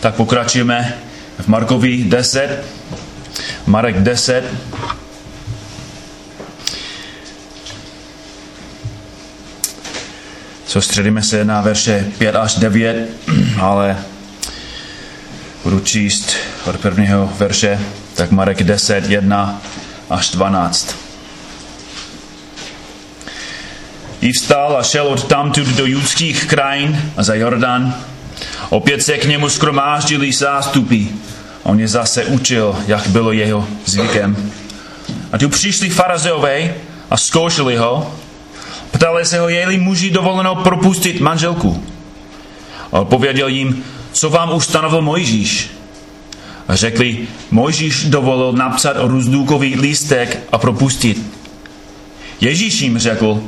Tak pokračujeme v Markovi 10. Marek 10. Soustředíme se na verše 5 až 9, ale budu číst od prvního verše, tak Marek 10, 1 až 12. I vstal a šel od tamtud do judských krajin a za Jordan. Opět se k němu skromáždili zástupy. On je zase učil, jak bylo jeho zvykem. A tu přišli farazeové a zkoušeli ho. Ptali se ho, je muži dovoleno propustit manželku. A odpověděl jim, co vám ustanovil Mojžíš. A řekli, Mojžíš dovolil napsat o růzdůkový lístek a propustit. Ježíš jim řekl,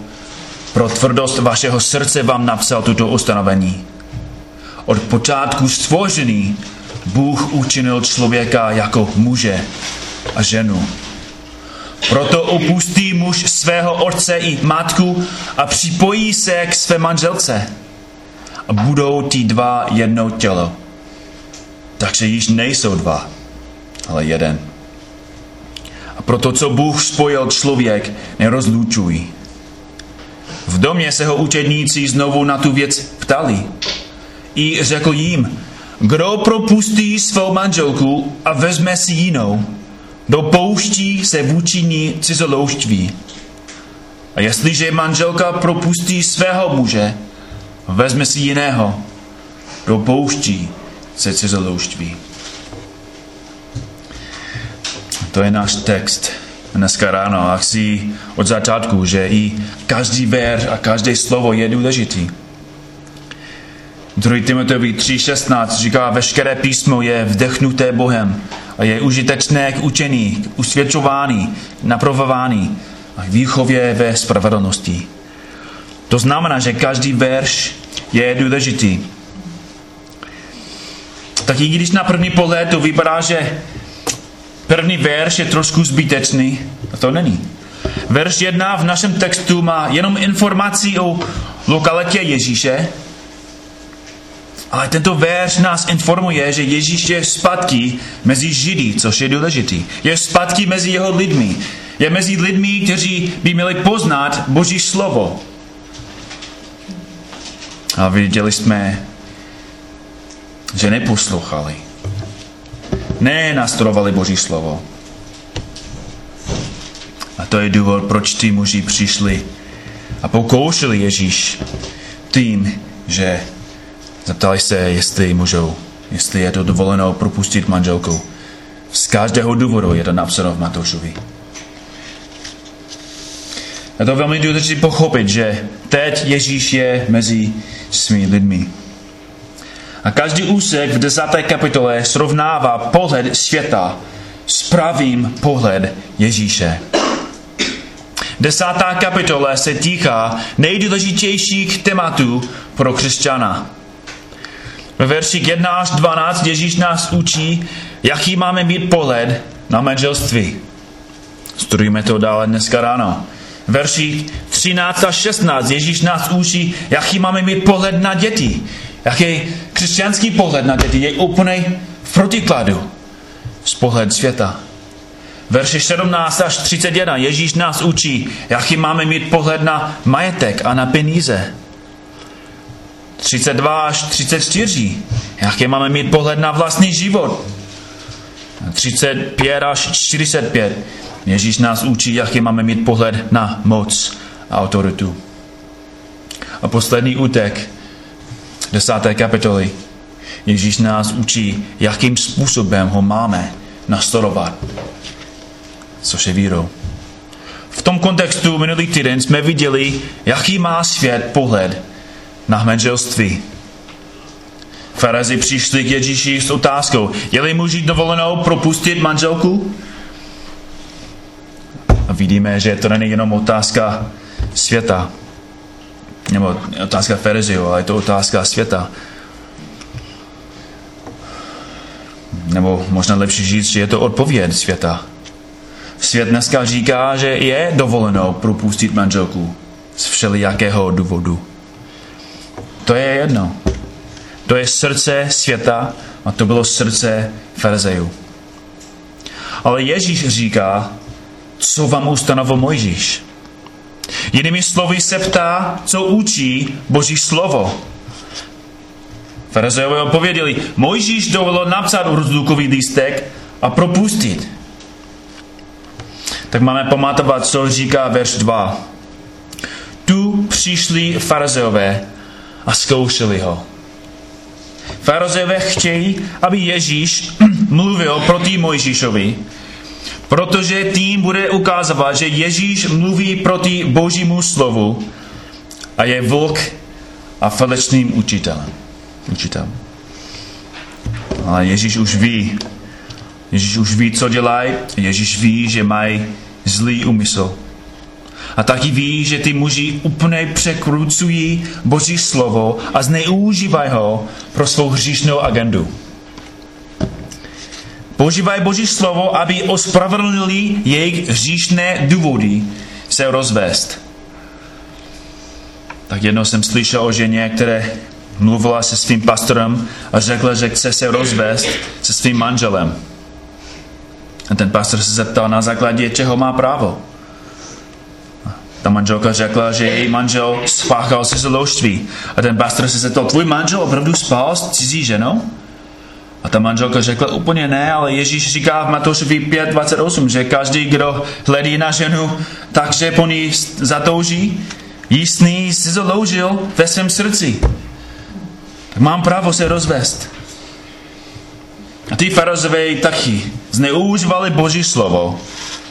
pro tvrdost vašeho srdce vám napsal tuto ustanovení. Od počátku stvořený Bůh učinil člověka jako muže a ženu. Proto opustí muž svého otce i matku a připojí se k své manželce. A budou ti dva jedno tělo. Takže již nejsou dva, ale jeden. A proto, co Bůh spojil člověk, nerozlučují. V domě se ho učedníci znovu na tu věc ptali. I řekl jim, kdo propustí svou manželku a vezme si jinou, dopouští se vůči ní cizolouštví. A jestliže manželka propustí svého muže, vezme si jiného, dopouští se cizolouštví. To je náš text dneska ráno a chci od začátku, že i každý verš a každé slovo je důležitý. 2. Timoteovi 3.16 říká, veškeré písmo je vdechnuté Bohem a je užitečné k učení, k usvědčování, naprovování a k výchově ve spravedlnosti. To znamená, že každý verš je důležitý. Tak i když na první pohled to vypadá, že první verš je trošku zbytečný, a to není. Verš jedna v našem textu má jenom informací o lokalitě Ježíše, ale tento verš nás informuje, že Ježíš je zpátky mezi Židy, což je důležitý. Je zpátky mezi jeho lidmi. Je mezi lidmi, kteří by měli poznat Boží slovo. A viděli jsme, že neposlouchali. Nenastudovali Boží slovo. A to je důvod, proč ty muži přišli a pokoušeli Ježíš tím, že Zeptali se, jestli můžou, jestli je to dovoleno propustit manželku. Z každého důvodu je to napsáno v Matoušovi. Je to velmi důležité pochopit, že teď Ježíš je mezi svými lidmi. A každý úsek v desáté kapitole srovnává pohled světa s pravým pohled Ježíše. Desátá kapitola se týká nejdůležitějších tématů pro křesťana. Ve verších 1 až 12 Ježíš nás učí, jaký máme mít pohled na manželství. Studujeme to dále dneska ráno. Verši 13 až 16 Ježíš nás učí, jaký máme mít pohled na děti. Jaký křesťanský pohled na děti je úplně v protikladu z pohled světa. Verši 17 až 31 Ježíš nás učí, jaký máme mít pohled na majetek a na peníze. 32 až 34. Jaký máme mít pohled na vlastní život? 35 až 45. Ježíš nás učí, jaký máme mít pohled na moc a autoritu. A poslední útek, desáté kapitoly. Ježíš nás učí, jakým způsobem ho máme nastolovat. Což je vírou. V tom kontextu minulý týden jsme viděli, jaký má svět pohled na manželství. Farazi přišli k Ježíši s otázkou, je-li muži dovolenou propustit manželku? A vidíme, že to není jenom otázka světa, nebo otázka Fariziu, ale je to otázka světa. Nebo možná lepší říct, že je to odpověď světa. Svět dneska říká, že je dovoleno propustit manželku z všelijakého důvodu. To je jedno. To je srdce světa a to bylo srdce farizejů. Ale Ježíš říká, co vám ustanovil Mojžíš. Jinými slovy se ptá, co učí Boží slovo. Farizejové odpověděli, Mojžíš dovolil napsat rozlukový lístek a propustit. Tak máme pamatovat, co říká verš 2. Tu přišli farizeové a zkoušeli ho. Farizeové chtějí, aby Ježíš mluvil proti Mojžíšovi, protože tím bude ukázat, že Ježíš mluví proti božímu slovu a je vlk a falečným učitelem. učitelem. Ale Ježíš už ví, Ježíš už ví, co dělají, Ježíš ví, že mají zlý úmysl. A taky ví, že ty muži úplně překrucují Boží slovo a zneužívají ho pro svou hříšnou agendu. Používají Boží slovo, aby ospravedlnili jejich hříšné důvody se rozvést. Tak jednou jsem slyšel o ženě, které mluvila se svým pastorem a řekla, že chce se rozvést se svým manželem. A ten pastor se zeptal na základě, čeho má právo. Ta manželka řekla, že její manžel spáchal se zložství. A ten pastor se zeptal, tvůj manžel opravdu spal s cizí ženou? A ta manželka řekla úplně ne, ale Ježíš říká v Matoušovi 5.28, že každý, kdo hledí na ženu, takže po ní zatouží, jístný si založil ve svém srdci. Tak mám právo se rozvést. A ty farizové taky zneužívali Boží slovo,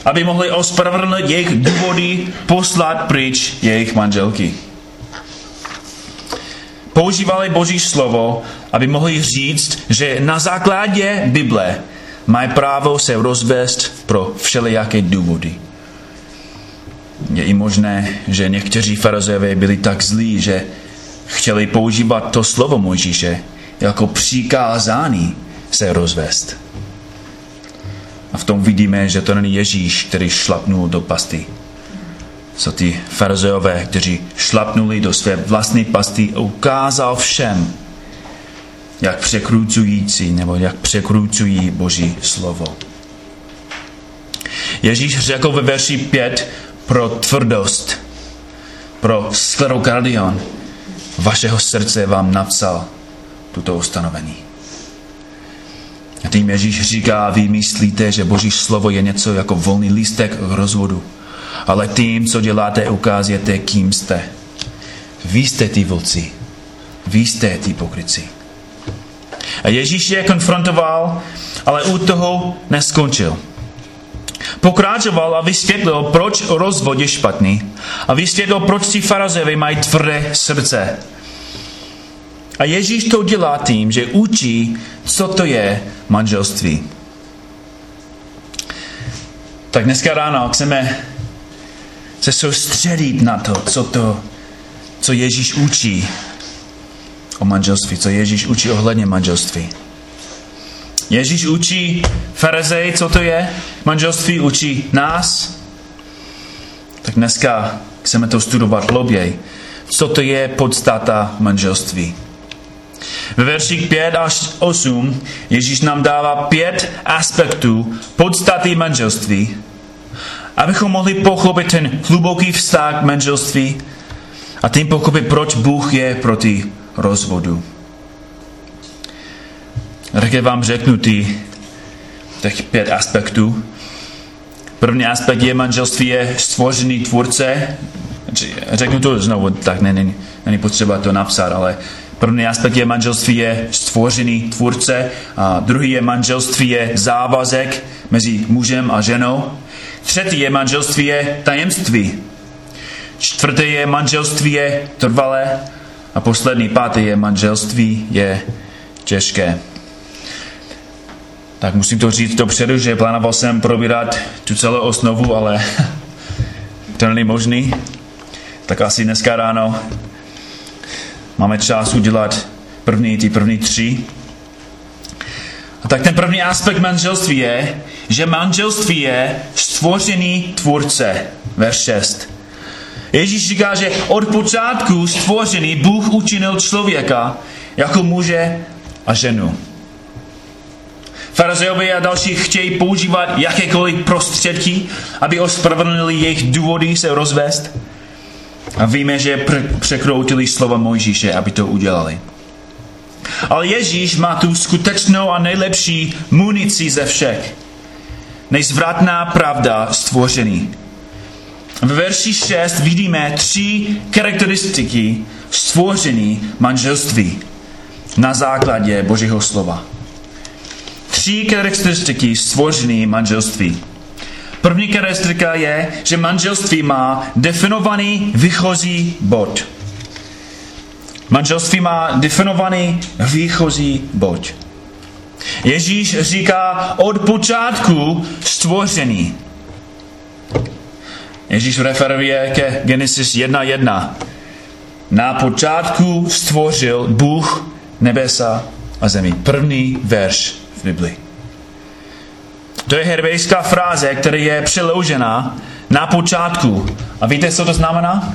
aby mohli ospravedlnit jejich důvody poslat pryč jejich manželky. Používali Boží slovo, aby mohli říct, že na základě Bible mají právo se rozvést pro všelijaké důvody. Je i možné, že někteří farizeové byli tak zlí, že chtěli používat to slovo Mojžíše jako přikázání se rozvést. A v tom vidíme, že to není Ježíš, který šlapnul do pasty. Jsou ty farizeové, kteří šlapnuli do své vlastní pasty ukázal všem, jak překrucující nebo jak překrucují Boží slovo. Ježíš řekl ve verši 5 pro tvrdost, pro sklerokardion vašeho srdce vám napsal tuto ustanovení. Tím Ježíš říká, vy myslíte, že Boží slovo je něco jako volný lístek k rozvodu. Ale tím, co děláte, ukázíte, kým jste. Vy jste ty vlci. Vy jste ty pokryci. A Ježíš je konfrontoval, ale u toho neskončil. Pokračoval a vysvětlil, proč rozvod je špatný. A vysvětlil, proč ti farazevi mají tvrdé srdce. A Ježíš to dělá tím, že učí, co to je manželství. Tak dneska ráno chceme se soustředit na to, co to, co Ježíš učí o manželství, co Ježíš učí ohledně manželství. Ježíš učí farizej, co to je manželství, učí nás. Tak dneska chceme to studovat hlouběji. Co to je podstata manželství. Ve verších 5 až 8 Ježíš nám dává pět aspektů podstaty manželství, abychom mohli pochopit ten hluboký vztah manželství a tím pochopit, proč Bůh je proti rozvodu. Tak vám řeknu ty těch pět aspektů. První aspekt je manželství je stvořený tvůrce. Řeknu to znovu, tak není, není potřeba to napsat, ale První aspekt je manželství je stvořený tvůrce, a druhý je manželství je závazek mezi mužem a ženou, třetí je manželství je tajemství, čtvrtý je manželství je trvalé a poslední pátý je manželství je těžké. Tak musím to říct dopředu, že plánoval jsem probírat tu celou osnovu, ale to není možný. Tak asi dneska ráno Máme čas udělat první, ty první tři. A tak ten první aspekt manželství je, že manželství je stvořený tvůrce. Verš 6. Ježíš říká, že od počátku stvořený Bůh učinil člověka jako muže a ženu. Farizeové a další chtějí používat jakékoliv prostředky, aby ospravedlnili jejich důvody se rozvést. A víme, že překroutili slova Mojžíše, aby to udělali. Ale Ježíš má tu skutečnou a nejlepší munici ze všech. Nejzvratná pravda stvořený. V verši 6 vidíme tři charakteristiky stvoření manželství na základě Božího slova. Tři charakteristiky stvoření manželství. První charakteristika je, že manželství má definovaný výchozí bod. Manželství má definovaný výchozí bod. Ježíš říká od počátku stvoření. Ježíš referuje ke Genesis 1.1. Na počátku stvořil Bůh nebesa a zemi. První verš v Biblii. To je herbejská fráze, která je přeložena na počátku. A víte, co to znamená?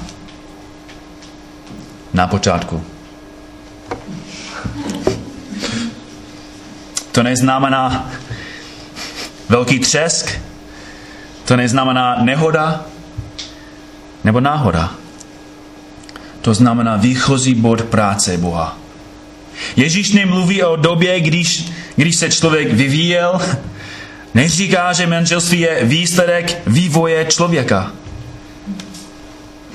Na počátku. To neznamená velký třesk, to neznamená nehoda nebo náhoda. To znamená výchozí bod práce Boha. Ježíš nemluví o době, když, když se člověk vyvíjel, neříká, že manželství je výsledek vývoje člověka.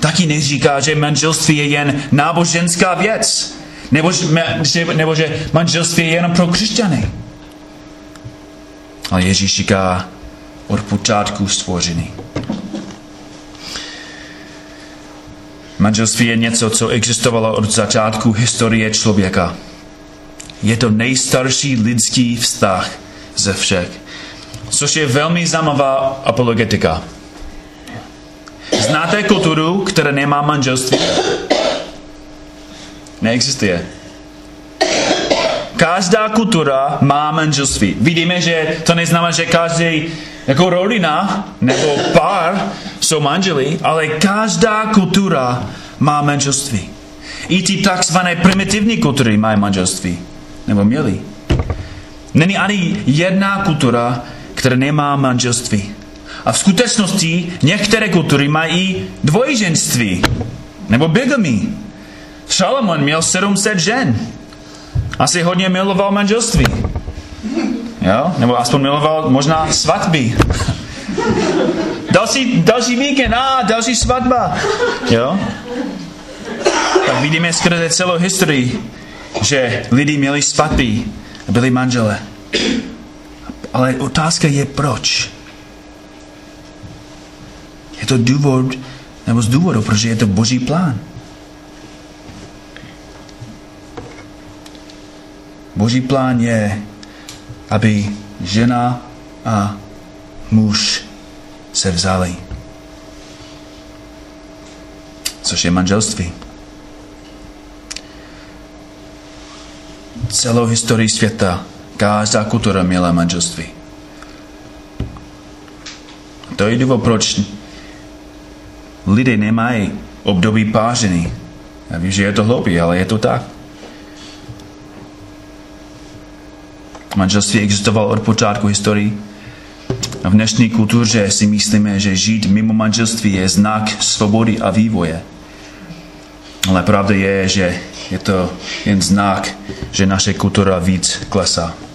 Taky neříká, že manželství je jen náboženská věc, nebo že, nebo že manželství je jenom pro křesťany. Ale Ježíš říká od počátku stvořený. Manželství je něco, co existovalo od začátku historie člověka. Je to nejstarší lidský vztah ze všech, což je velmi zajímavá apologetika. Znáte kulturu, která nemá manželství? Neexistuje. Každá kultura má manželství. Vidíme, že to neznamená, že každý jako rodina nebo pár jsou manželi, ale každá kultura má manželství. I ty takzvané primitivní kultury mají manželství. Nebo měli. Není ani jedna kultura, která nemá manželství. A v skutečnosti některé kultury mají dvojženství. Nebo bigamy. Šalamon měl 700 žen. Asi hodně miloval manželství. Jo? Nebo aspoň miloval možná svatby. další, další víkend, a další svatba. Jo? Tak vidíme skrze celou historii, že lidi měli svatby a byli manžele. Ale otázka je proč. Je to důvod, nebo z důvodu, protože je to boží plán. Boží plán je, aby žena a muž se vzali. Což je manželství. Celou historii světa každá kultura měla manželství. To je důvod, proč lidé nemají období páření. Já vím, že je to hloupý, ale je to tak. Manželství existovalo od počátku historii. V dnešní kultuře si myslíme, že žít mimo manželství je znak svobody a vývoje. Ale pravda je, že je to jen znak, že naše kultura víc klesá.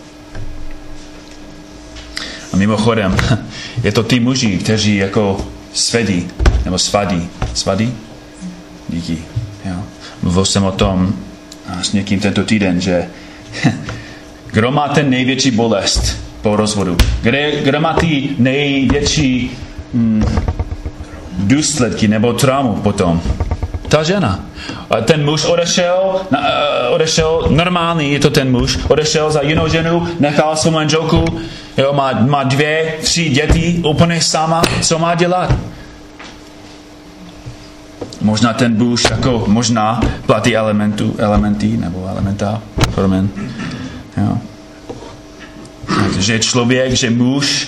A mimochodem, je to ty muži, kteří jako svedí, nebo svadí. Svadí? Díky. Jo. Mluvil jsem o tom s někým tento týden, že kdo má ten největší bolest po rozvodu? Kde, kdo má ty největší mm, důsledky nebo traumu potom? Ta žena. Ten muž odešel, uh, odešel, normální je to ten muž, odešel za jinou ženu, nechal svou manželku, jo, má, má dvě, tři děti, úplně sama, co má dělat? Možná ten muž jako možná platí elementu, elementy nebo elementa, promiň. Jo. Že člověk, že muž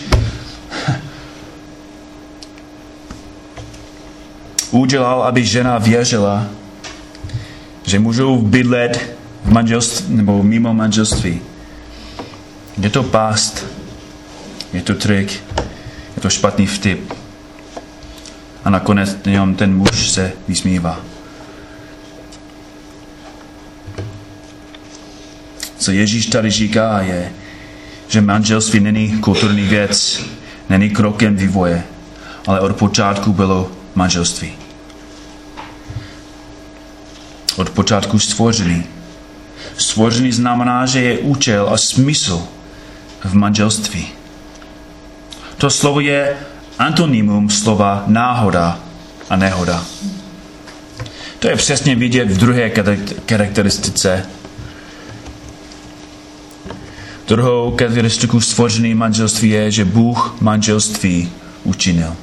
udělal, aby žena věřila, že můžou bydlet v manželství nebo mimo manželství. Je to pást, je to trik, je to špatný vtip. A nakonec jenom ten muž se vysmívá. Co Ježíš tady říká je, že manželství není kulturní věc, není krokem vývoje, ale od počátku bylo manželství. Od počátku stvořený. Stvořený znamená, že je účel a smysl v manželství. To slovo je antonymum slova náhoda a nehoda. To je přesně vidět v druhé charakteristice. Druhou charakteristikou stvořený manželství je, že Bůh manželství učinil.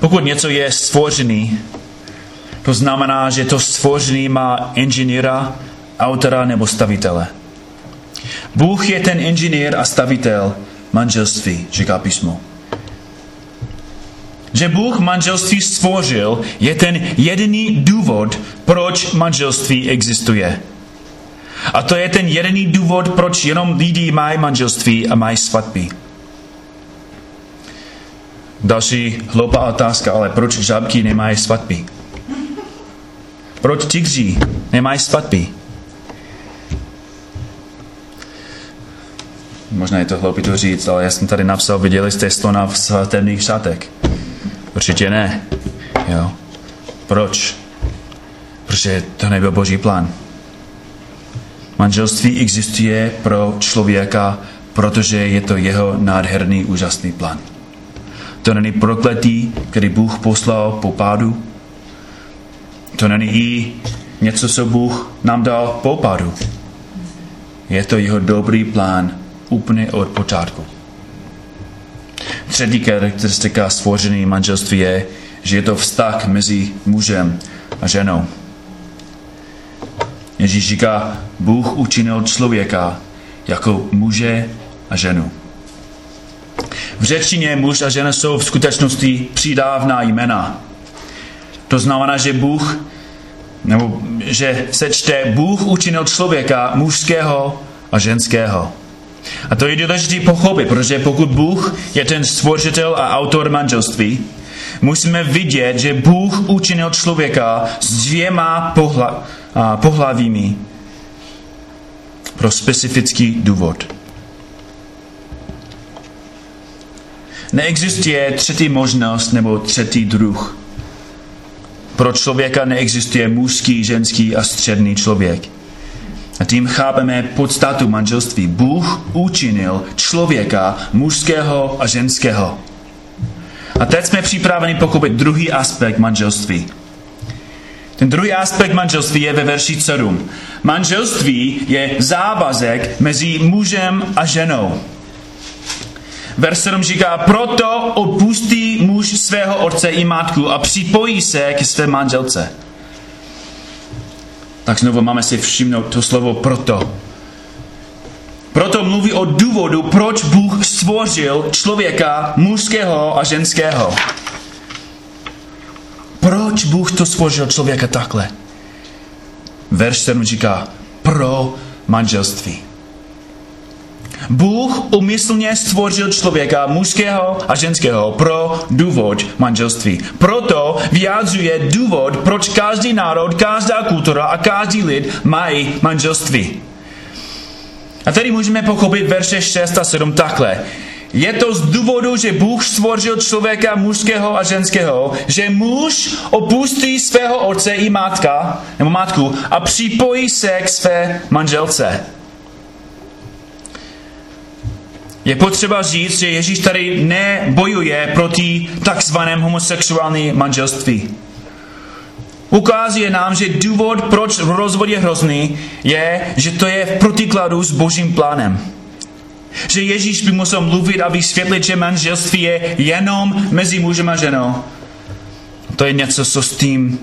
Pokud něco je stvořený, to znamená, že to stvořený má inženýra, autora nebo stavitele. Bůh je ten inženýr a stavitel manželství, říká písmo. Že Bůh manželství stvořil, je ten jediný důvod, proč manželství existuje. A to je ten jediný důvod, proč jenom lidi mají manželství a mají svatby. Další hloupá otázka, ale proč žábky nemají svatby? Proč tigři nemají svatby? Možná je to hloupý to říct, ale já jsem tady napsal, viděli jste slona v svatebných šatek? Určitě ne. Jo. Proč? Protože to nebyl boží plán. Manželství existuje pro člověka, protože je to jeho nádherný, úžasný plán. To není prokletí, který Bůh poslal po pádu. To není něco, co Bůh nám dal po pádu. Je to jeho dobrý plán úplně od počátku. Třetí charakteristika stvořený manželství je, že je to vztah mezi mužem a ženou. Ježíš říká, Bůh učinil člověka jako muže a ženu. V řečtině muž a žena jsou v skutečnosti přidávná jména. To znamená, že Bůh, nebo že se čte, Bůh učinil člověka mužského a ženského. A to je důležité pochopit, protože pokud Bůh je ten stvořitel a autor manželství, musíme vidět, že Bůh učinil člověka s dvěma pohla, pohlavími pro specifický důvod. Neexistuje třetí možnost nebo třetí druh. Pro člověka neexistuje mužský, ženský a středný člověk. A tím chápeme podstatu manželství. Bůh učinil člověka mužského a ženského. A teď jsme připraveni pochopit druhý aspekt manželství. Ten druhý aspekt manželství je ve verši 7. Manželství je závazek mezi mužem a ženou. Verš 7 říká, proto opustí muž svého otce i matku a připojí se k své manželce. Tak znovu máme si všimnout to slovo proto. Proto mluví o důvodu, proč Bůh stvořil člověka mužského a ženského. Proč Bůh to stvořil člověka takhle? Verš 7 říká, pro manželství. Bůh umyslně stvořil člověka mužského a ženského pro důvod manželství. Proto vyjádřuje důvod, proč každý národ, každá kultura a každý lid mají manželství. A tady můžeme pochopit verše 6 a 7 takhle. Je to z důvodu, že Bůh stvořil člověka mužského a ženského, že muž opustí svého otce i matka, nebo matku a připojí se k své manželce. Je potřeba říct, že Ježíš tady nebojuje proti takzvaném homosexuální manželství. Ukazuje nám, že důvod, proč rozvod je hrozný, je, že to je v protikladu s božím plánem. Že Ježíš by musel mluvit a vysvětlit, že manželství je jenom mezi mužem a ženou. To je něco, co s tím,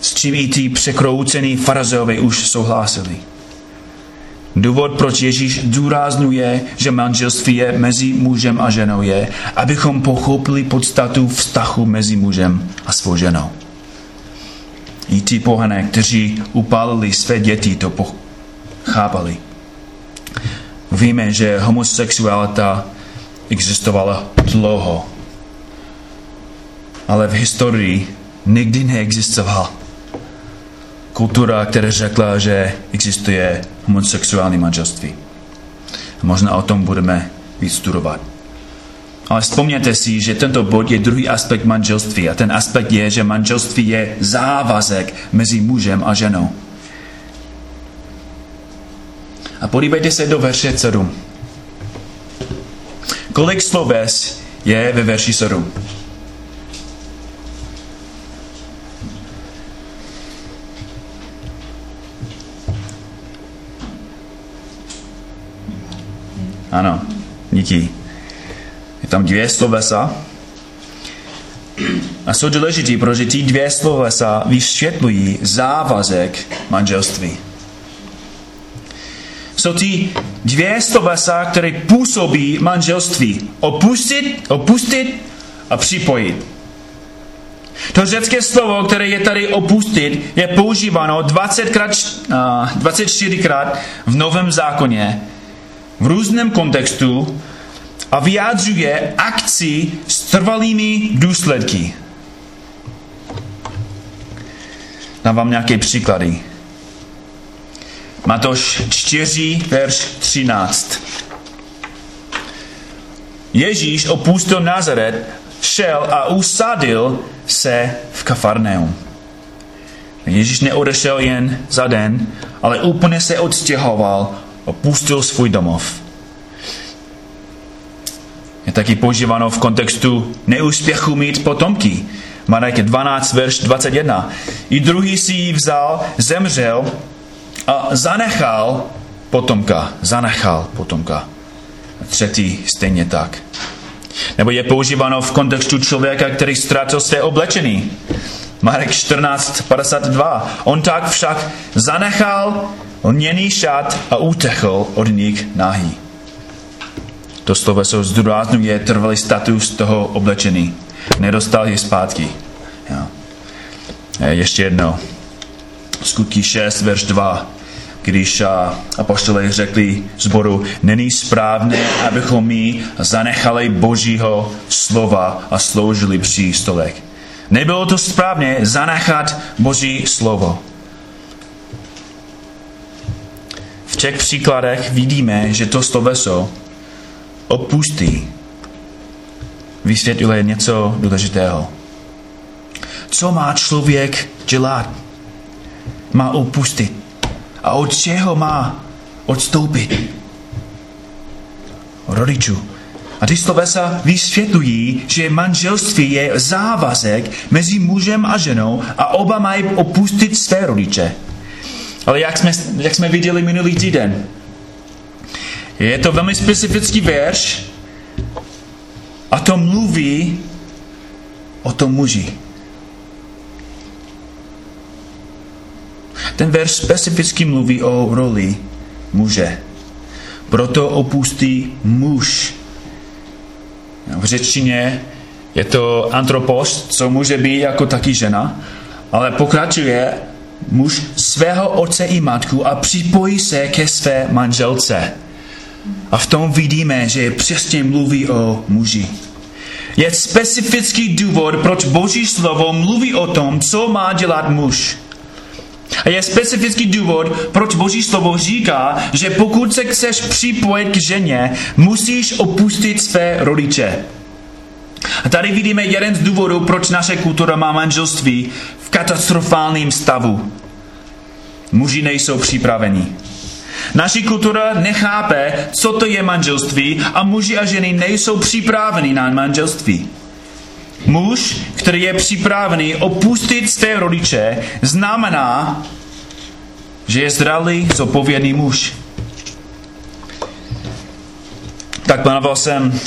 s čím i ty překroucený farazeovi už souhlasili. Důvod, proč Ježíš důraznuje, že manželství je mezi mužem a ženou je, abychom pochopili podstatu vztahu mezi mužem a svou ženou. I ti pohané, kteří upálili své děti, to chápali. Víme, že homosexualita existovala dlouho, ale v historii nikdy neexistovala kultura, která řekla, že existuje homosexuální manželství. Možná o tom budeme víc studovat. Ale vzpomněte si, že tento bod je druhý aspekt manželství a ten aspekt je, že manželství je závazek mezi mužem a ženou. A podívejte se do verše 7. Kolik sloves je ve verši 7? Ano, díky. Je tam dvě slovesa. A jsou důležitý, protože ty dvě slovesa vysvětlují závazek manželství. Jsou ty dvě slovesa, které působí manželství. Opustit, opustit a připojit. To řecké slovo, které je tady opustit, je používáno 20 krát, 24krát v Novém zákoně v různém kontextu a vyjádřuje akci s trvalými důsledky. Dám vám nějaké příklady. Matoš 4, verš 13. Ježíš opustil Nazaret, šel a usadil se v Kafarneum. Ježíš neodešel jen za den, ale úplně se odstěhoval opustil svůj domov. Je taky používáno v kontextu neúspěchu mít potomky. Marek 12, verš 21. I druhý si ji vzal, zemřel a zanechal potomka. Zanechal potomka. A třetí stejně tak. Nebo je používáno v kontextu člověka, který ztratil své oblečení. Marek 14, 52. On tak však zanechal lněný šat a utechl od nich nahý. To slovo se zdůrazňuje trvalý status toho oblečení. Nedostal je zpátky. Ja. Ještě jedno. Skutky 6, verš 2 když apoštolé řekli zboru, není správné, abychom my zanechali Božího slova a sloužili při stolek. Nebylo to správné zanechat Boží slovo. Těch příkladech vidíme, že to sloveso opustí vysvětluje něco důležitého. Co má člověk dělat? Má opustit. A od čeho má odstoupit? Od rodičů. A ty slovesa vysvětlují, že manželství je závazek mezi mužem a ženou a oba mají opustit své rodiče. Ale jak jsme, jak jsme viděli minulý týden, je to velmi specifický verš a to mluví o tom muži. Ten verš specificky mluví o roli muže. Proto opustí muž. V řečtině je to antropos, co může být jako taky žena, ale pokračuje muž svého otce i matku a připojí se ke své manželce. A v tom vidíme, že přesně mluví o muži. Je specifický důvod, proč Boží slovo mluví o tom, co má dělat muž. A je specifický důvod, proč Boží slovo říká, že pokud se chceš připojit k ženě, musíš opustit své rodiče. A tady vidíme jeden z důvodů, proč naše kultura má manželství v katastrofálním stavu. Muži nejsou připraveni. Naši kultura nechápe, co to je manželství a muži a ženy nejsou připraveni na manželství. Muž, který je připravený opustit své rodiče, znamená, že je zralý, zodpovědný muž. Tak plánoval jsem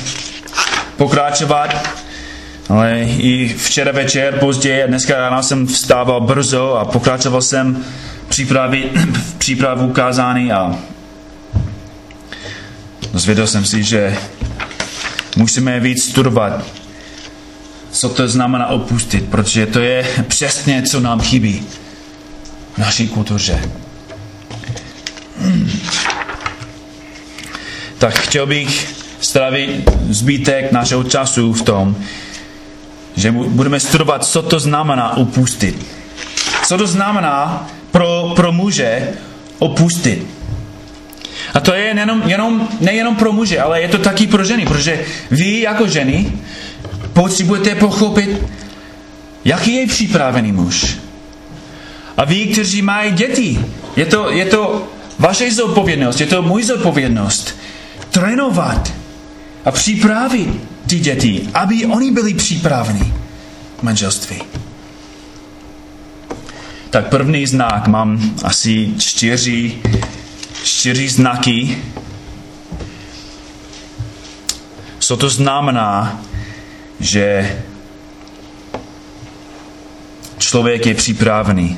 pokračovat, ale i včera večer, později, dneska ráno jsem vstával brzo a pokračoval jsem přípravy, přípravu kázání a dozvěděl jsem si, že musíme víc studovat, co to znamená opustit, protože to je přesně, co nám chybí. v naší kultuře. Tak chtěl bych strávit zbytek našeho času v tom, že budeme studovat, co to znamená opustit. Co to znamená pro, pro muže opustit. A to je jenom, jenom, nejenom pro muže, ale je to taky pro ženy, protože vy jako ženy potřebujete pochopit, jaký je připravený muž. A vy, kteří mají děti, je to, je to vaše zodpovědnost, je to můj zodpovědnost. Trénovat a připravit ty děti, aby oni byli připraveni manželství. Tak první znak, mám asi čtyři, čtyři znaky. Co to znamená, že člověk je připravený.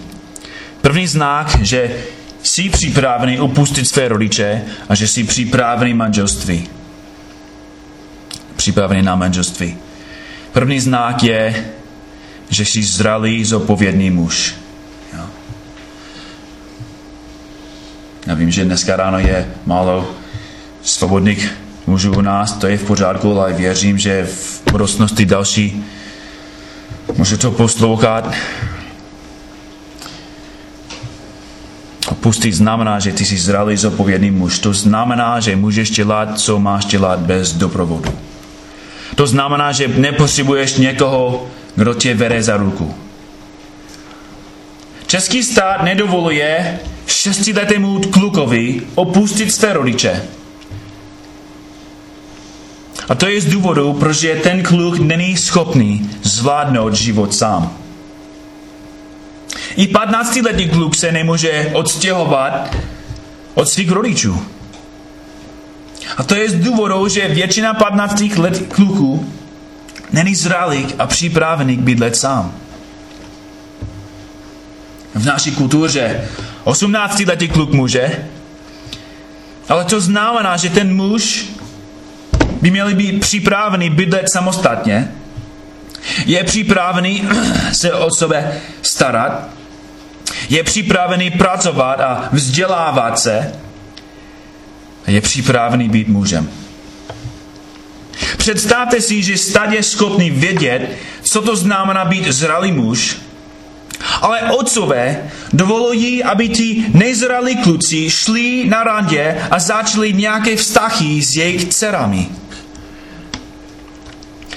První znak, že jsi připravený opustit své rodiče a že jsi připravený manželství. Připravený na manželství. První znak je, že jsi zralý, zodpovědný muž. Já vím, že dneska ráno je málo svobodných mužů u nás, to je v pořádku, ale věřím, že v budoucnosti další může to poslouchat. Opustit znamená, že ty jsi zralý zodpovědný muž. To znamená, že můžeš dělat, co máš dělat bez doprovodu. To znamená, že nepotřebuješ někoho, kdo tě vede za ruku. Český stát nedovoluje šestiletému klukovi opustit své rodiče. A to je z důvodu, protože ten kluk není schopný zvládnout život sám. I 15-letý kluk se nemůže odstěhovat od svých rodičů. A to je z důvodu, že většina 15 let kluků není zralých a připravených bydlet sám. V naší kultuře. 18 letý kluk může, ale to znamená, že ten muž by měl být připravený bydlet samostatně, je připravený se o sebe starat, je připravený pracovat a vzdělávat se, je připravený být mužem. Představte si, že stát je schopný vědět, co to znamená být zralý muž, ale otcové dovolují, aby ti nezralí kluci šli na randě a začali nějaké vztahy s jejich dcerami.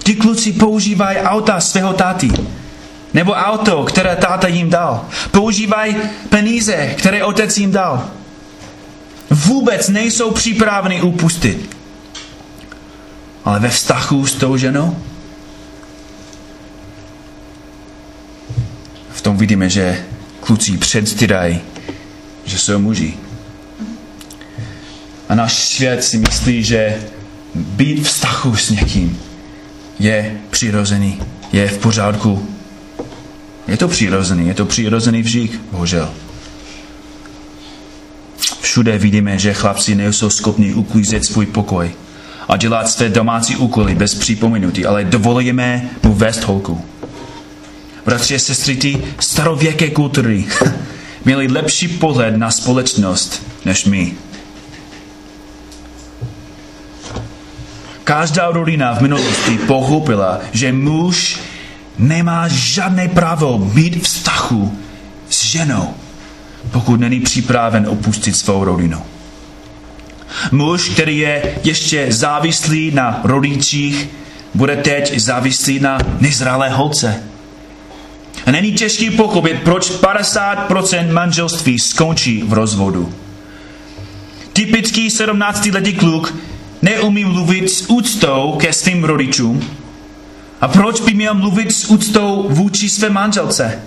Ti kluci používají auta svého táty. Nebo auto, které táta jim dal. Používají peníze, které otec jim dal. Vůbec nejsou připraveni upustit. Ale ve vztahu s tou ženou v tom vidíme, že kluci předstírají, že jsou muži. A náš svět si myslí, že být v vztahu s někým je přirozený, je v pořádku. Je to přirozený, je to přirozený vžík, bohužel. Všude vidíme, že chlapci nejsou schopni uklízet svůj pokoj a dělat své domácí úkoly bez připomenutí, ale dovolujeme mu vést holku. Bratři a sestry, ty starověké kultury měli lepší pohled na společnost než my. Každá rodina v minulosti pochopila, že muž nemá žádné právo být vztahu s ženou, pokud není připraven opustit svou rodinu. Muž, který je ještě závislý na rodičích, bude teď závislý na nezralé holce. A není těžký pochopit, proč 50% manželství skončí v rozvodu. Typický 17-letý kluk neumí mluvit s úctou ke svým rodičům. A proč by měl mluvit s úctou vůči své manželce?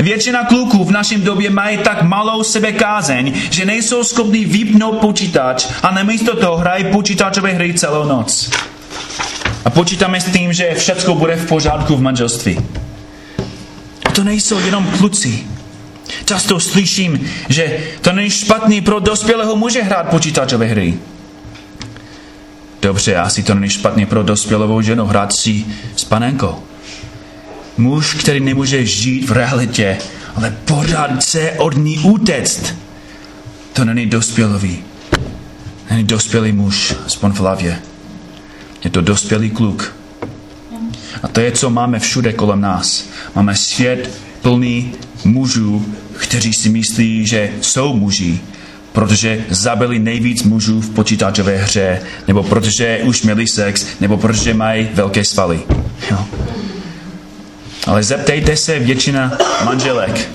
Většina kluků v našem době mají tak malou sebekázeň, že nejsou schopni vypnout počítač a namísto toho hrají počítačové hry celou noc. A počítáme s tím, že všechno bude v pořádku v manželství. To nejsou jenom kluci. Často slyším, že to není špatný pro dospělého muže hrát počítačové hry. Dobře, asi to není špatný pro dospělou ženu hrát si s panenkou. Muž, který nemůže žít v realitě, ale pořád se od ní utéct. To není dospělý. Není dospělý muž, aspoň v hlavě. Je to dospělý kluk. A to je, co máme všude kolem nás. Máme svět plný mužů, kteří si myslí, že jsou muži, protože zabili nejvíc mužů v počítačové hře, nebo protože už měli sex, nebo protože mají velké svaly. Jo. Ale zeptejte se většina manželek.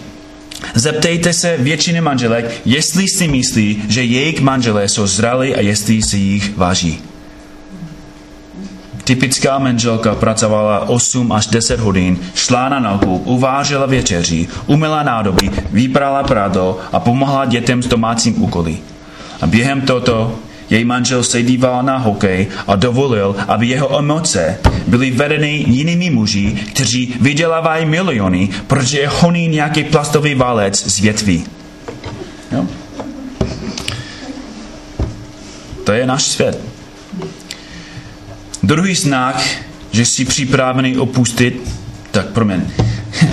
Zeptejte se většiny manželek, jestli si myslí, že jejich manželé jsou zralí a jestli si jich váží. Typická manželka pracovala 8 až 10 hodin, šla na nákup, uvážela večeři, umila nádobí, vyprala prado a pomohla dětem s domácím úkoly. A během toto její manžel se díval na hokej a dovolil, aby jeho emoce byly vedeny jinými muži, kteří vydělávají miliony, protože je honí nějaký plastový válec z větví. Jo? To je náš svět. Druhý znak, že jsi připravený opustit, tak promiň.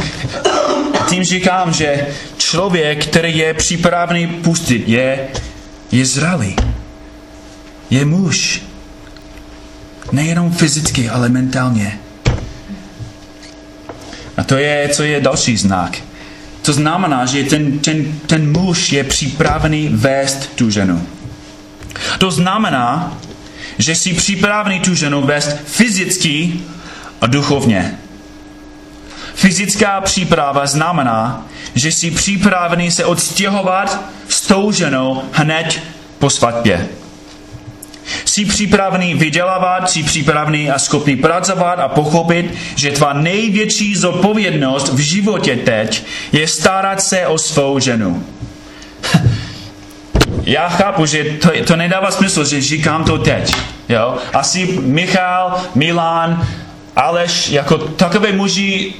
Tím říkám, že člověk, který je připravený pustit, je, je zralý. Je muž. Nejenom fyzicky, ale mentálně. A to je, co je další znak. To znamená, že ten, ten, ten muž je připravený vést tu ženu. To znamená, že jsi připravený tu ženu vést fyzicky a duchovně. Fyzická příprava znamená, že jsi připravený se odstěhovat s tou ženou hned po svatbě. Jsi připravený vydělávat, jsi připravený a schopný pracovat a pochopit, že tvá největší zodpovědnost v životě teď je starat se o svou ženu. Já chápu, že to, to nedává smysl, že říkám to teď. Jo? Asi Michal, Milan, Aleš, jako takové muži,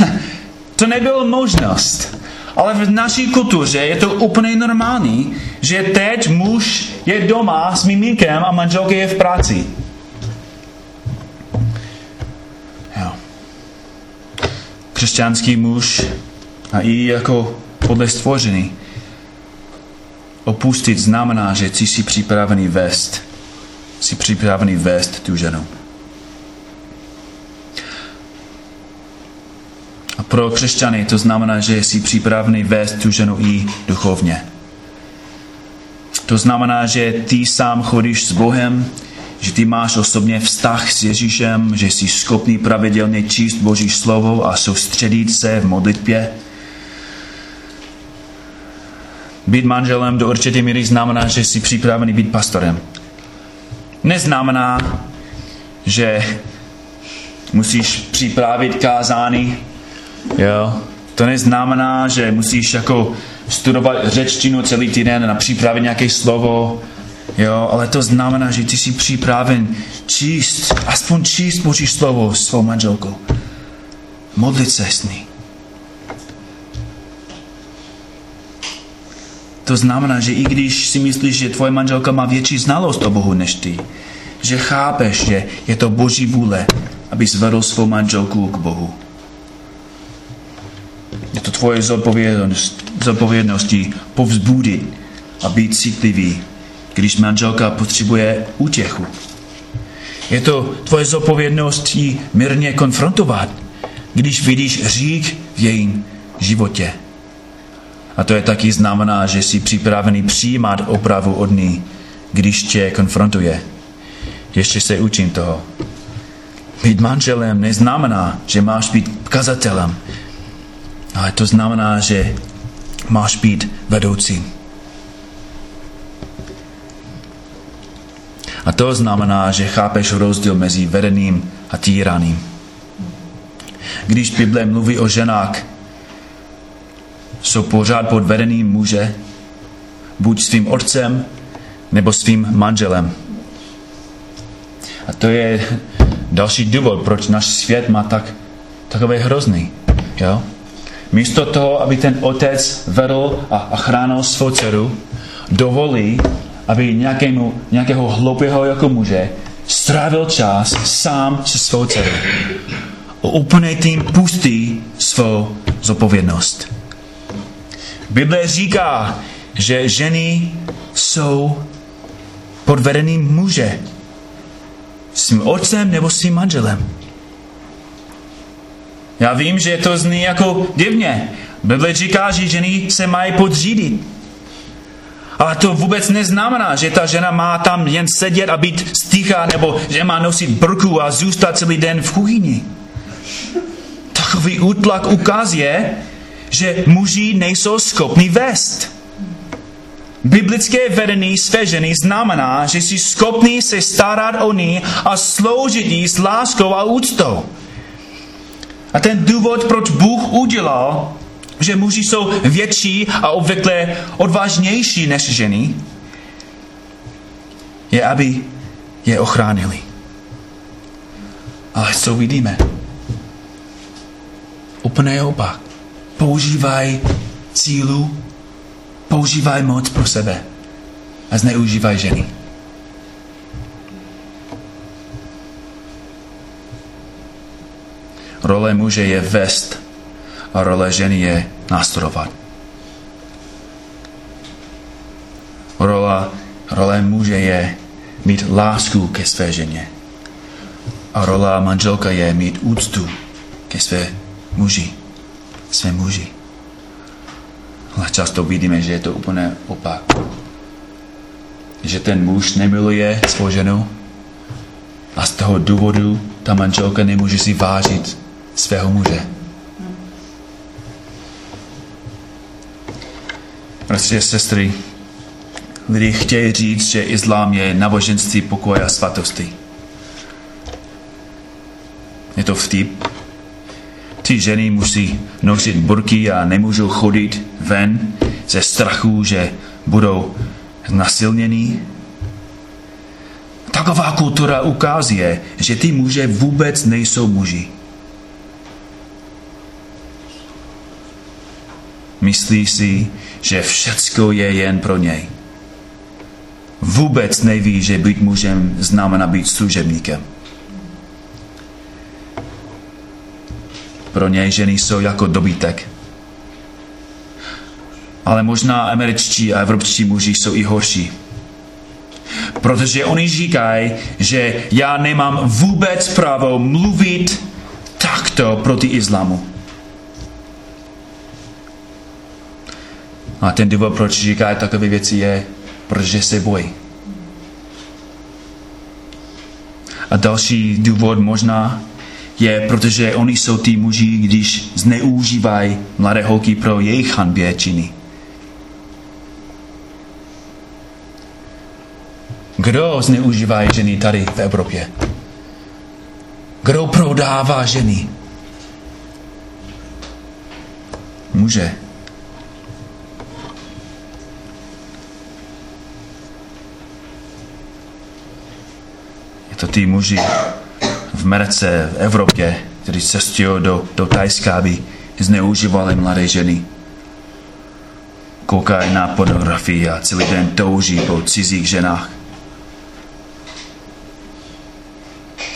to nebylo možnost. Ale v naší kultuře je to úplně normální, že teď muž je doma s miminkem a manželka je v práci. Jo. Křesťanský muž a i jako podle stvoření opustit znamená, že ty jsi připravený vést. Jsi připravený vést tu ženu. A pro křesťany to znamená, že jsi připravený vést tu ženu i duchovně. To znamená, že ty sám chodíš s Bohem, že ty máš osobně vztah s Ježíšem, že jsi schopný pravidelně číst Boží slovo a soustředit se v modlitbě. Být manželem do určité míry znamená, že jsi připravený být pastorem. Neznamená, že musíš připravit kázání Jo? To neznamená, že musíš jako studovat řečtinu celý týden a připravit nějaké slovo, jo? ale to znamená, že ty jsi připraven číst, aspoň číst Boží slovo s svou manželkou. Modlit se s ní. To znamená, že i když si myslíš, že tvoje manželka má větší znalost o Bohu než ty, že chápeš, že je to Boží vůle, aby zvedl svou manželku k Bohu. Je to tvoje zodpovědnost, zodpovědností povzbudit a být citlivý, když manželka potřebuje útěchu. Je to tvoje zodpovědnost ji mírně konfrontovat, když vidíš řík v jejím životě. A to je taky znamená, že jsi připravený přijímat opravu od ní, když tě konfrontuje. Ještě se učím toho. Být manželem neznamená, že máš být kazatelem, ale to znamená, že máš být vedoucí. A to znamená, že chápeš rozdíl mezi vedeným a týraným. Když Bible mluví o ženách, jsou pořád pod vedeným muže, buď svým otcem, nebo svým manželem. A to je další důvod, proč náš svět má tak, takové hrozný. Jo? Místo toho, aby ten otec vedl a chránil svou dceru, dovolí, aby nějakému, nějakého hloupého jako muže strávil čas sám se svou dcerou. Úplně tím pustí svou zodpovědnost. Bible říká, že ženy jsou podvedený muže svým otcem nebo svým manželem. Já vím, že to zní jako divně. Bible říká, že ženy se mají podřídit. Ale to vůbec neznamená, že ta žena má tam jen sedět a být sticha, nebo že má nosit brku a zůstat celý den v kuchyni. Takový útlak ukazuje, že muži nejsou schopni vést. Biblické vedení své ženy znamená, že jsi schopný se starat o ní a sloužit jí s láskou a úctou. A ten důvod, proč Bůh udělal, že muži jsou větší a obvykle odvážnější než ženy, je, aby je ochránili. Ale co vidíme? Úplně opak. Používaj cílu, používaj moc pro sebe a zneužívaj ženy. Role muže je vest a role ženy je následovat. Rola, role muže je mít lásku ke své ženě. A rola manželka je mít úctu ke své muži, své muži. Ale často vidíme, že je to úplně opak. Že ten muž nemiluje svou ženu a z toho důvodu ta manželka nemůže si vážit svého muže. A sestry, lidi chtějí říct, že islám je náboženství pokoje a svatosti. Je to vtip. Ty ženy musí nosit burky a nemůžou chodit ven ze strachu, že budou nasilnění. Taková kultura ukazuje, že ty muže vůbec nejsou muži. Myslí si, že všecko je jen pro něj. Vůbec neví, že být mužem znamená být služebníkem. Pro něj ženy jsou jako dobytek. Ale možná američtí a evropští muži jsou i horší. Protože oni říkají, že já nemám vůbec právo mluvit takto proti islámu. A ten důvod, proč říká takové věci, je, protože se bojí. A další důvod možná je, protože oni jsou ty muži, když zneužívají mladé holky pro jejich hanbě činy. Kdo zneužívá ženy tady v Evropě? Kdo prodává ženy? Muže. to ty muži v Merce, v Evropě, kteří cestují do, do Tajska, aby zneužívali mladé ženy. Koukají na pornografii a celý den touží po cizích ženách.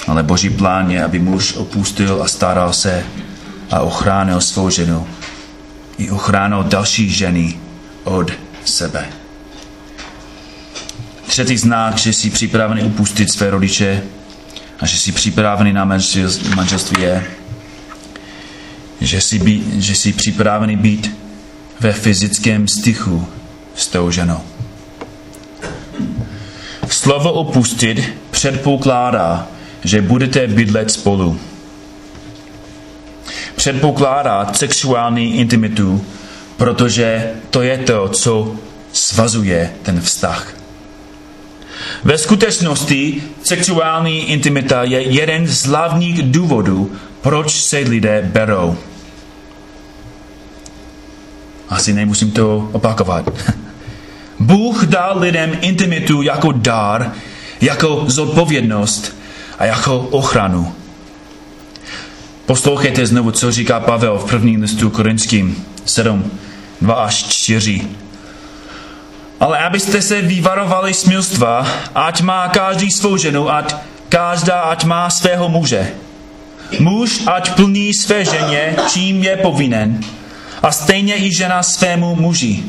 Ale boží plán je, aby muž opustil a staral se a ochránil svou ženu i ochránil další ženy od sebe. Třetí znak, že jsi připravený upustit své rodiče a že jsi připravený na manželství je, že jsi, být, že jsi připravený být ve fyzickém stychu s tou ženou. Slovo opustit předpokládá, že budete bydlet spolu. Předpokládá sexuální intimitu, protože to je to, co svazuje ten vztah. Ve skutečnosti sexuální intimita je jeden z hlavních důvodů, proč se lidé berou. Asi nemusím to opakovat. Bůh dal lidem intimitu jako dar, jako zodpovědnost a jako ochranu. Poslouchejte znovu, co říká Pavel v prvním listu korinským 7, 2 až 4. Ale abyste se vyvarovali smilstva, ať má každý svou ženu, ať každá ať má svého muže. Muž ať plní své ženě, čím je povinen. A stejně i žena svému muži.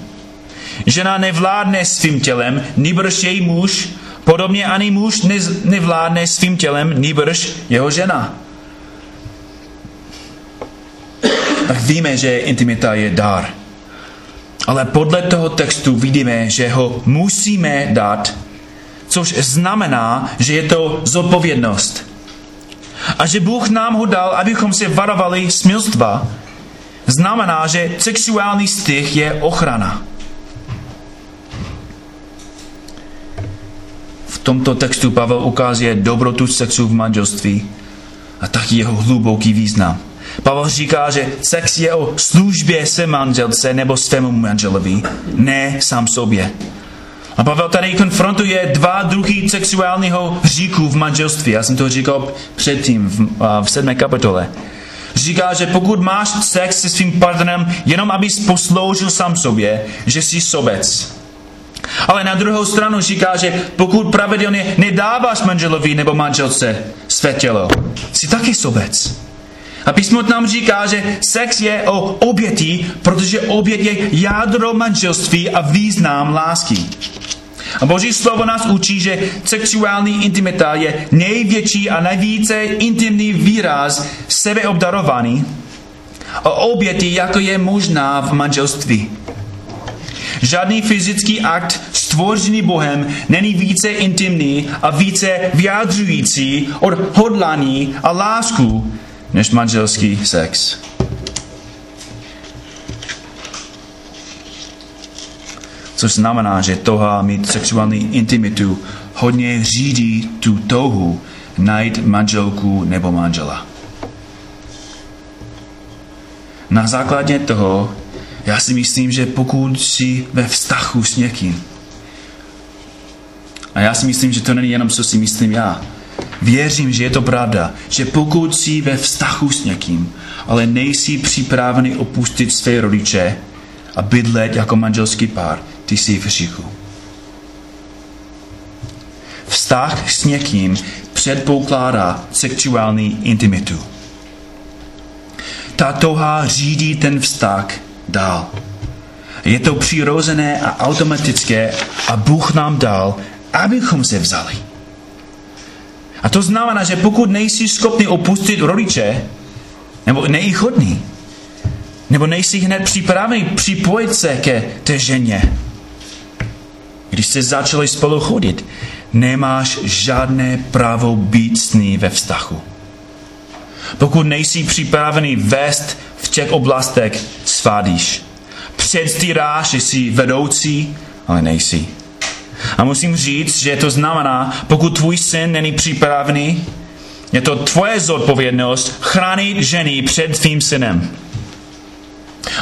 Žena nevládne svým tělem, nýbrž její muž, podobně ani muž nevládne svým tělem, nýbrž jeho žena. Tak víme, že intimita je dar. Ale podle toho textu vidíme, že ho musíme dát, což znamená, že je to zodpovědnost. A že Bůh nám ho dal, abychom se varovali smilstva, znamená, že sexuální styk je ochrana. V tomto textu Pavel ukazuje dobrotu sexu v manželství a taky jeho hluboký význam. Pavel říká, že sex je o službě se manželce nebo svému manželovi, ne sám sobě. A Pavel tady konfrontuje dva druhy sexuálního hříku v manželství. Já jsem to říkal předtím v, v sedmé kapitole. Říká, že pokud máš sex se svým partnerem jenom abys posloužil sám sobě, že jsi sobec. Ale na druhou stranu říká, že pokud pravidelně nedáváš manželovi nebo manželce své tělo, jsi taky sobec. A písmo nám říká, že sex je o oběti, protože obět je jádro manželství a význam lásky. A Boží slovo nás učí, že sexuální intimita je největší a nejvíce intimní výraz sebeobdarovaný a oběti, jako je možná v manželství. Žádný fyzický akt stvořený Bohem není více intimní a více vyjadřující od hodlání a lásku než manželský sex. Což znamená, že toha mít sexuální intimitu hodně řídí tu touhu najít manželku nebo manžela. Na základě toho já si myslím, že pokud jsi ve vztahu s někým, a já si myslím, že to není jenom, co si myslím já, Věřím, že je to pravda, že pokud jsi ve vztahu s někým, ale nejsi připravený opustit své rodiče a bydlet jako manželský pár, ty jsi v hříchu. Vztah s někým předpokládá sexuální intimitu. Ta touha řídí ten vztah dál. Je to přirozené a automatické a Bůh nám dal, abychom se vzali. A to znamená, že pokud nejsi schopný opustit rodiče, nebo nejchodný, nebo nejsi hned připravený připojit se ke té ženě, když jste začali spolu chodit, nemáš žádné právo být s ní ve vztahu. Pokud nejsi připravený vést v těch oblastech, svádíš. Předstíráš, že jsi vedoucí, ale nejsi. A musím říct, že to znamená, pokud tvůj syn není připravený, je to tvoje zodpovědnost chránit ženy před tvým synem.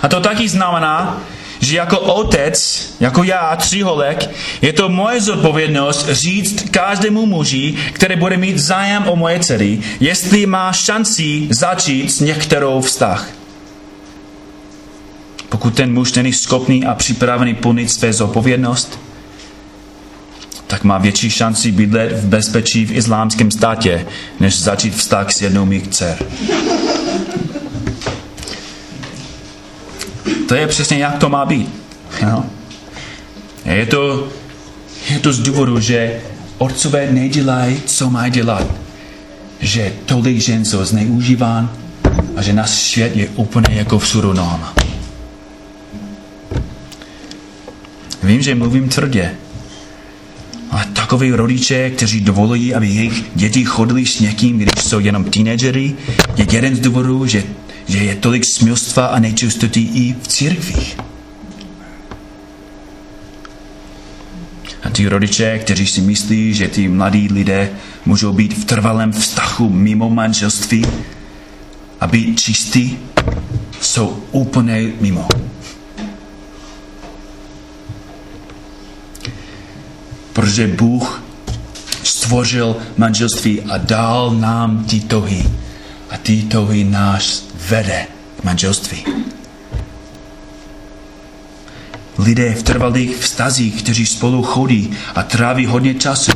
A to taky znamená, že jako otec, jako já, tříholek, je to moje zodpovědnost říct každému muži, který bude mít zájem o moje dcery, jestli má šanci začít s některou vztah. Pokud ten muž není schopný a připravený plnit své zodpovědnost, tak má větší šanci bydlet v bezpečí v islámském státě, než začít vztah s jednou mých dcer. To je přesně jak to má být. No. Je, to, je to z důvodu, že otcové nedělají, co mají dělat. Že tolik žen jsou zneužíván a že náš svět je úplně jako v nohama. Vím, že mluvím tvrdě, ale takový rodiče, kteří dovolují, aby jejich děti chodili s někým, když jsou jenom teenagery, je jeden z důvodů, že, že je tolik smilstva a nečistoty i v církvích. A ty rodiče, kteří si myslí, že ty mladí lidé můžou být v trvalém vztahu mimo manželství a být čistí, jsou úplně mimo. Protože Bůh stvořil manželství a dal nám ty tohy. A ty tohy nás vede k manželství. Lidé v trvalých vztazích, kteří spolu chodí a tráví hodně času,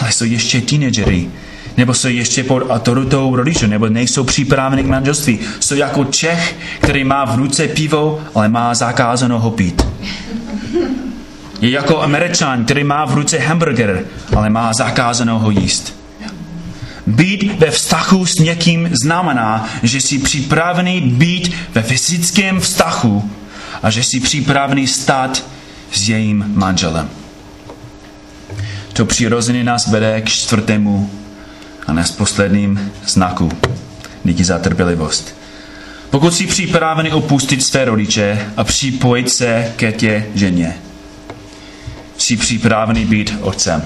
ale jsou ještě teenagery, nebo jsou ještě pod autoritou rodičů, nebo nejsou připraveni k manželství. Jsou jako Čech, který má v ruce pivo, ale má zakázáno ho pít. Je jako Američan, který má v ruce hamburger, ale má zakázáno ho jíst. Být ve vztahu s někým znamená, že jsi připravený být ve fyzickém vztahu a že jsi připravený stát s jejím manželem. To přirozeně nás vede k čtvrtému a ne s posledním znaku. Díky za trpělivost. Pokud jsi připravený opustit své rodiče a připojit se ke tě ženě, jsi připravený být otcem.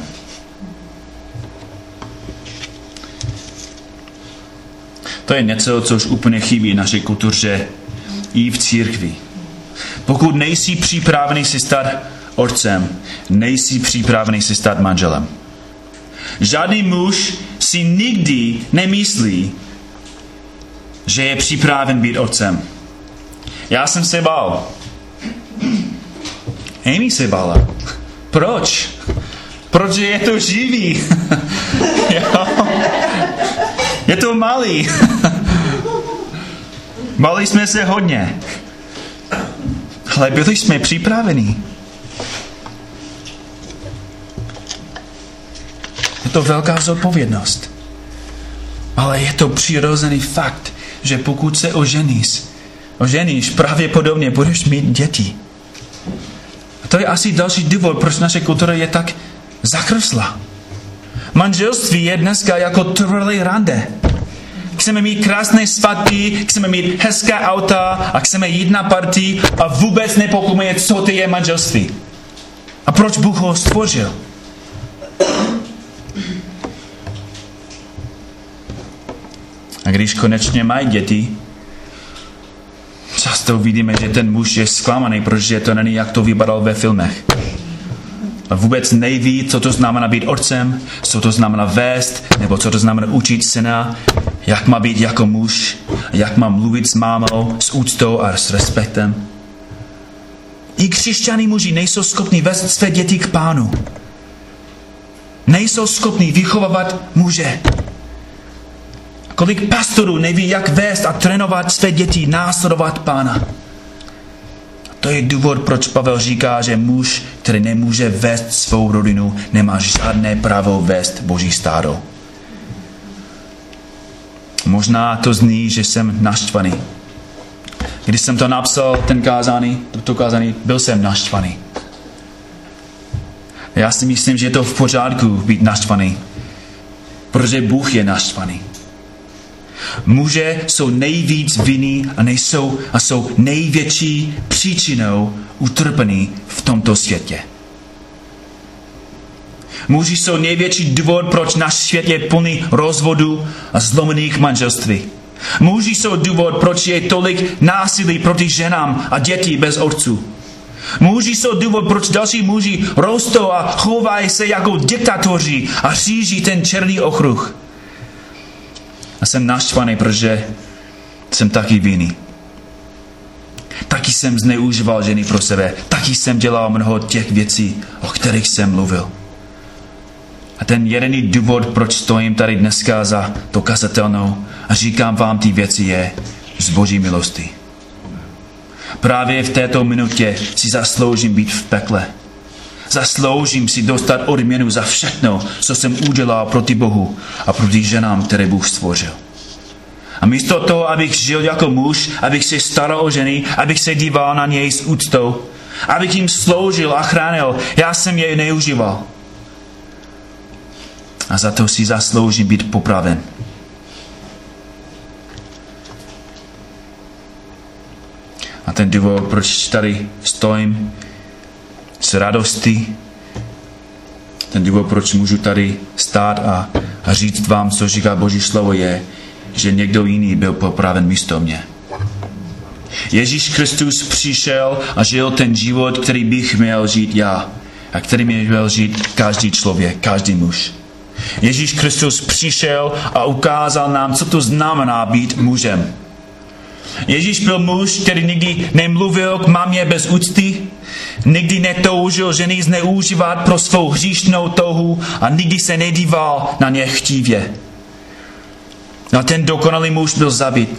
To je něco, co už úplně chybí naší kultuře i v církvi. Pokud nejsi připravený si stát otcem, nejsi připravený si stát manželem. Žádný muž si nikdy nemyslí, že je připraven být otcem. Já jsem se bál. Amy se bála. Proč? Protože je to živý. je to malý. Bali jsme se hodně. Ale byli jsme připraveni. Je to velká zodpovědnost. Ale je to přirozený fakt, že pokud se oženíš, oženíš, pravděpodobně budeš mít děti. To je asi další důvod, proč naše kultura je tak zakrsla. Manželství je dneska jako trvalý rande. Chceme mít krásné svatby, chceme mít hezká auta a chceme jít na party a vůbec nepokumuje, co to je manželství. A proč Bůh ho stvořil? A když konečně mají děti, často vidíme, že ten muž je zklamaný, protože to není, jak to vypadalo ve filmech. A vůbec neví, co to znamená být otcem, co to znamená vést, nebo co to znamená učit syna, jak má být jako muž, jak má mluvit s mámou, s úctou a s respektem. I křesťaní muži nejsou schopni vést své děti k pánu. Nejsou schopni vychovávat muže. Kolik pastorů neví, jak vést a trénovat své děti, následovat pána. To je důvod, proč Pavel říká, že muž, který nemůže vést svou rodinu, nemá žádné právo vést Boží stádo. Možná to zní, že jsem naštvaný. Když jsem to napsal, ten kázání, to kázání, byl jsem naštvaný. Já si myslím, že je to v pořádku být naštvaný, protože Bůh je naštvaný. Muže jsou nejvíc vinní a, nejsou, a jsou největší příčinou utrpení v tomto světě. Muži jsou největší důvod, proč náš svět je plný rozvodu a zlomených manželství. Muži jsou důvod, proč je tolik násilí proti ženám a dětí bez otců. Muži jsou důvod, proč další muži rostou a chovají se jako diktatoři a říží ten černý okruh. A jsem naštvaný, protože jsem taky vinný. Taky jsem zneužíval ženy pro sebe. Taky jsem dělal mnoho těch věcí, o kterých jsem mluvil. A ten jediný důvod, proč stojím tady dneska za to kazatelnou a říkám vám ty věci je z boží milosti. Právě v této minutě si zasloužím být v pekle. Zasloužím si dostat odměnu za všechno, co jsem udělal proti Bohu a proti ženám, které Bůh stvořil. A místo toho, abych žil jako muž, abych se staral o ženy, abych se díval na něj s úctou, abych jim sloužil a chránil, já jsem jej neužíval. A za to si zasloužím být popraven. A ten důvod, proč tady stojím, s radostí. Ten důvod, proč můžu tady stát a, a říct vám, co říká Boží slovo, je, že někdo jiný byl popraven místo mě. Ježíš Kristus přišel a žil ten život, který bych měl žít já a který měl žít každý člověk, každý muž. Ježíš Kristus přišel a ukázal nám, co to znamená být mužem. Ježíš byl muž, který nikdy nemluvil k mamě bez úcty, nikdy netoužil ženy zneužívat pro svou hříšnou touhu a nikdy se nedíval na ně chtívě. No a ten dokonalý muž byl zabit.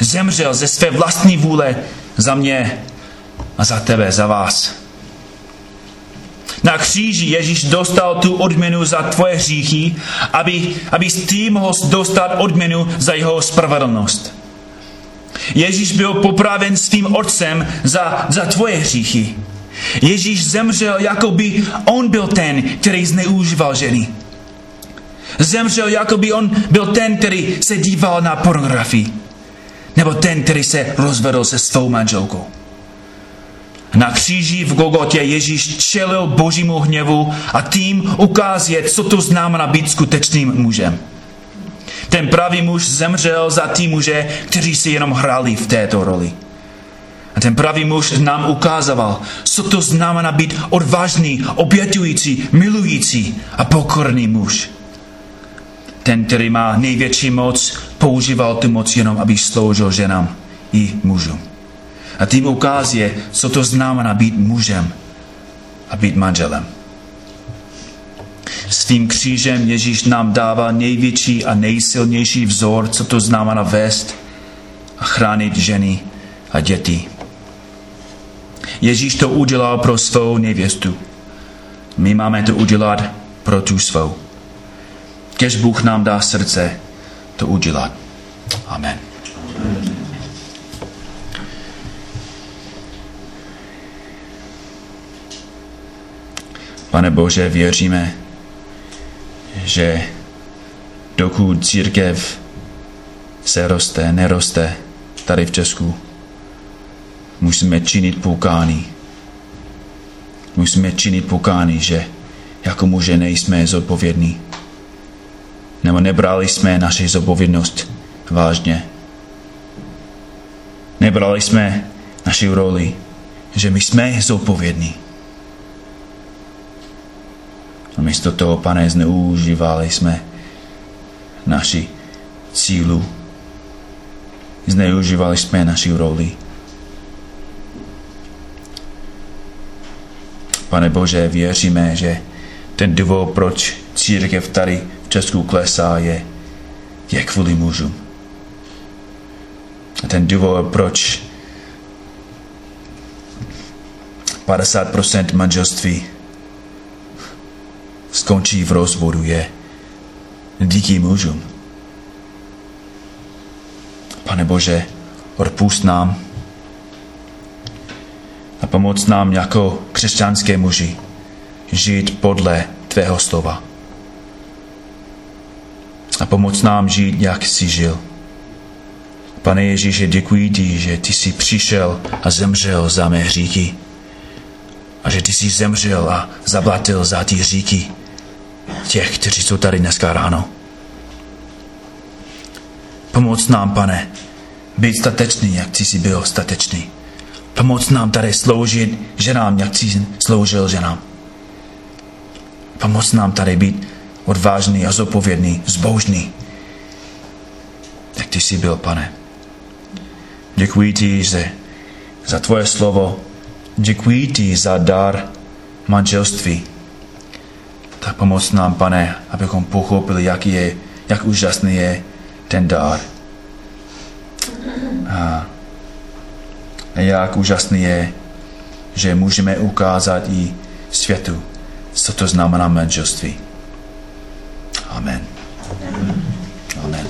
Zemřel ze své vlastní vůle za mě a za tebe, za vás. Na kříži Ježíš dostal tu odměnu za tvoje hříchy, aby, aby ty mohl dostat odměnu za jeho spravedlnost. Ježíš byl popraven svým otcem za, za tvoje hříchy. Ježíš zemřel, jako by on byl ten, který zneužíval ženy. Zemřel, jako by on byl ten, který se díval na pornografii. Nebo ten, který se rozvedl se svou manželkou. Na kříži v Gogotě Ježíš čelil božímu hněvu a tím ukázal, co to znamená být skutečným mužem. Ten pravý muž zemřel za ty muže, kteří si jenom hráli v této roli. A ten pravý muž nám ukázal, co to znamená být odvážný, obětující, milující a pokorný muž. Ten, který má největší moc, používal tu moc jenom, aby sloužil ženám i mužům. A tím ukazuje, co to znamená být mužem a být manželem. Svým křížem Ježíš nám dává největší a nejsilnější vzor, co to znamená vést a chránit ženy a děti. Ježíš to udělal pro svou nevěstu. My máme to udělat pro tu svou. Kež Bůh nám dá srdce to udělat. Amen. Pane Bože, věříme, že dokud církev se roste, neroste tady v Česku, musíme činit poukání. Musíme činit poukání, že jako muže nejsme zodpovědní. Nebo nebrali jsme naši zodpovědnost vážně. Nebrali jsme naši roli, že my jsme zodpovědní. A místo toho, pane, zneužívali jsme naši sílu. Zneužívali jsme naši roli. Pane Bože, věříme, že ten důvod, proč církev tady v Česku klesá, je, je kvůli mužům. A ten důvod, proč 50% manželství skončí v rozvodu, je díky mužům. Pane Bože, odpust nám a pomoc nám jako křesťanské muži žít podle Tvého slova. A pomoc nám žít, jak jsi žil. Pane Ježíše, děkuji ti, že ty jsi přišel a zemřel za mé hříchy. A že ty jsi zemřel a zaplatil za ty hříchy těch, kteří jsou tady dneska ráno. Pomoc nám, pane, být statečný, jak jsi byl statečný. Pomoc nám tady sloužit ženám, jak jsi sloužil ženám. Pomoc nám tady být odvážný a zodpovědný, zbožný, jak ty jsi byl, pane. Děkuji ti že za tvoje slovo. Děkuji ti za dar manželství. Tak pomoc nám, pane, abychom pochopili, jak, je, jak úžasný je ten dar. A, a jak úžasný je, že můžeme ukázat i světu, co to znamená manželství. Amen. Amen.